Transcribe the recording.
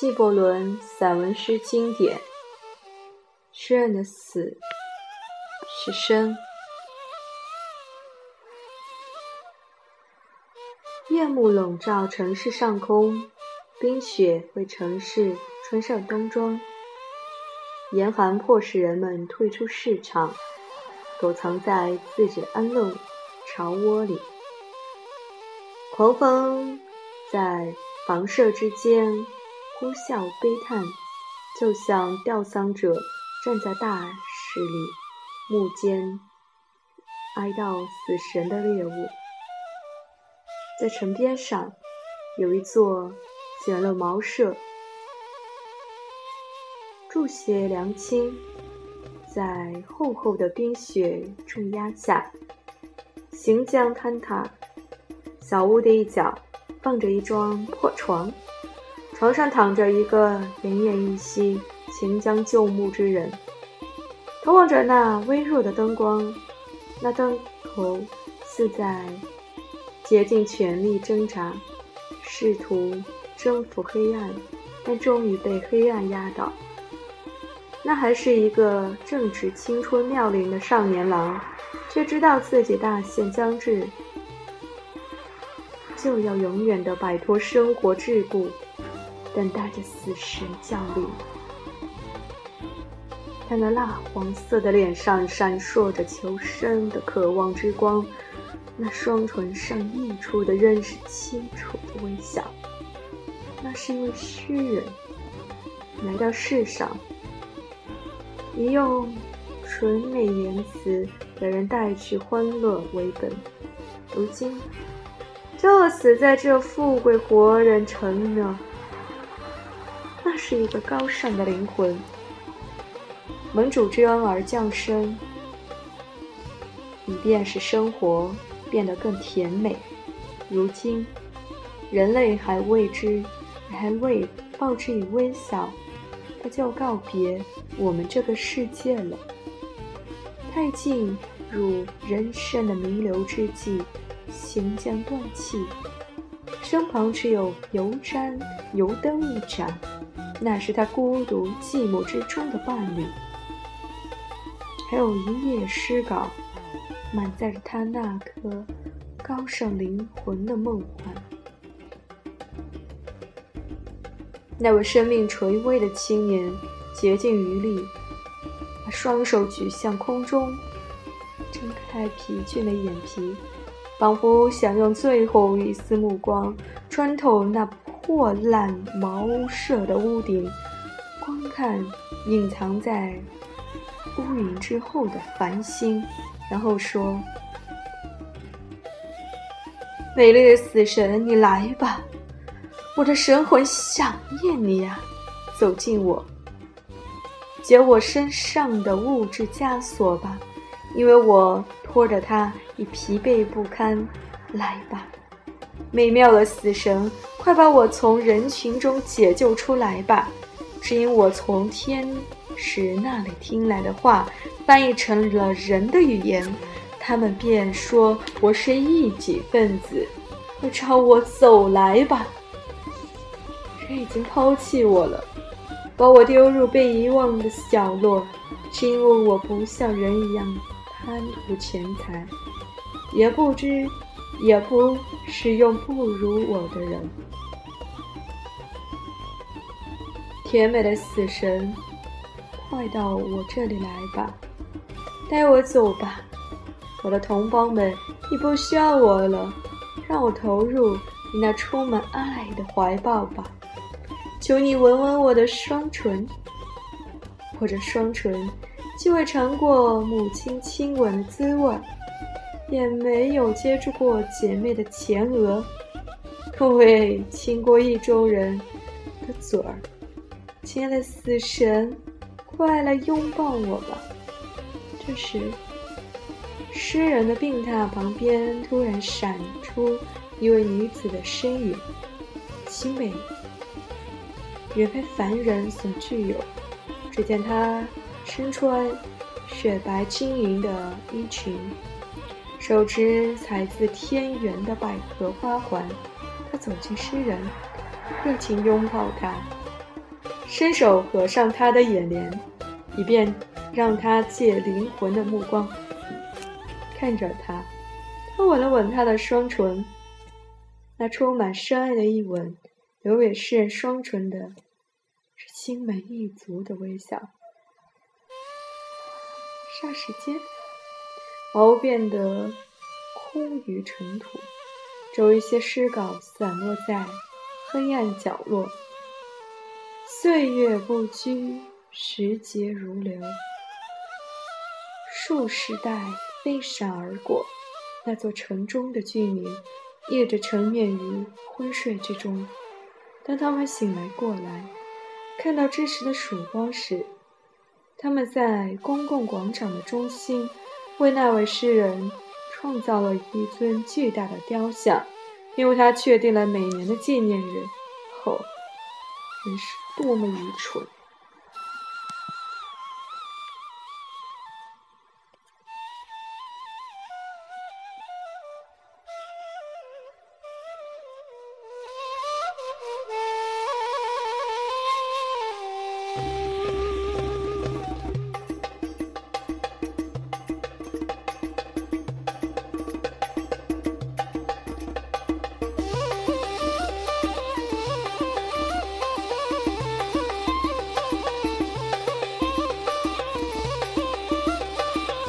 纪伯伦散文诗经典。诗人的死是生。夜幕笼罩城市上空，冰雪为城市穿上冬装。严寒迫使人们退出市场，躲藏在自己的安乐巢窝里。狂风在房舍之间呼啸悲叹，就像吊丧者站在大室里，幕间哀悼死神的猎物。在城边上有一座简陋茅舍，住些良亲，在厚厚的冰雪重压下，行将坍塌。小屋的一角放着一张破床，床上躺着一个奄奄一息、行将就木之人。投望着那微弱的灯光，那灯头似在竭尽全力挣扎，试图征服黑暗，但终于被黑暗压倒。那还是一个正值青春妙龄的少年郎，却知道自己大限将至。就要永远的摆脱生活桎梏，等待着死神降临。他那蜡黄色的脸上闪烁着求生的渴望之光，那双唇上溢出的仍是清楚的微笑。那是一位诗人来到世上，以用纯美言辞给人带去欢乐为本。如今。就死在这富贵活人城呢。是一个高尚的灵魂，盟主之恩而降生，以便使生活变得更甜美。如今，人类还未知，还未报之以微笑，他就告别我们这个世界了。太进入人生的弥留之际。行将断气，身旁只有油毡、油灯一盏，那是他孤独寂寞之中的伴侣。还有一页诗稿，满载着他那颗高尚灵魂的梦幻。那位生命垂危的青年竭尽余力，把双手举向空中，睁开疲倦的眼皮。仿佛想用最后一丝目光穿透那破烂茅舍的屋顶，观看隐藏在乌云之后的繁星，然后说：“美丽的死神，你来吧，我的神魂想念你呀！走进我，解我身上的物质枷锁吧，因为我拖着它。”已疲惫不堪，来吧，美妙的死神，快把我从人群中解救出来吧！只因我从天使那里听来的话，翻译成了人的语言，他们便说我是异己分子，快朝我走来吧！人已经抛弃我了，把我丢入被遗忘的角落，只因为我不像人一样贪图钱财。也不知，也不使用不如我的人。甜美的死神，快到我这里来吧，带我走吧，我的同胞们，你不需要我了，让我投入你那充满爱的怀抱吧。求你吻吻我的双唇，我的双唇，既未尝过母亲亲吻的滋味。也没有接触过姐妹的前额，可未亲过意中人的嘴儿。亲爱的死神，快来拥抱我吧！这时，诗人的病榻旁边突然闪出一位女子的身影，其美远非凡人所具有。只见她身穿雪白晶莹的衣裙。手持采自天园的百合花环，他走进诗人，热情拥抱他，伸手合上他的眼帘，以便让他借灵魂的目光看着他。他吻了吻他的双唇，那充满深爱的一吻，留给诗人双唇的是心满意足的微笑。霎时间，毛变得空于尘土，只有一些诗稿散落在黑暗角落。岁月不居，时节如流，数十代飞闪而过。那座城中的居民，夜着沉湎于昏睡之中。当他们醒来过来，看到这时的曙光时，他们在公共广场的中心，为那位诗人创造了一尊巨大的雕像，因为他确定了每年的纪念日。后，真是多么愚蠢！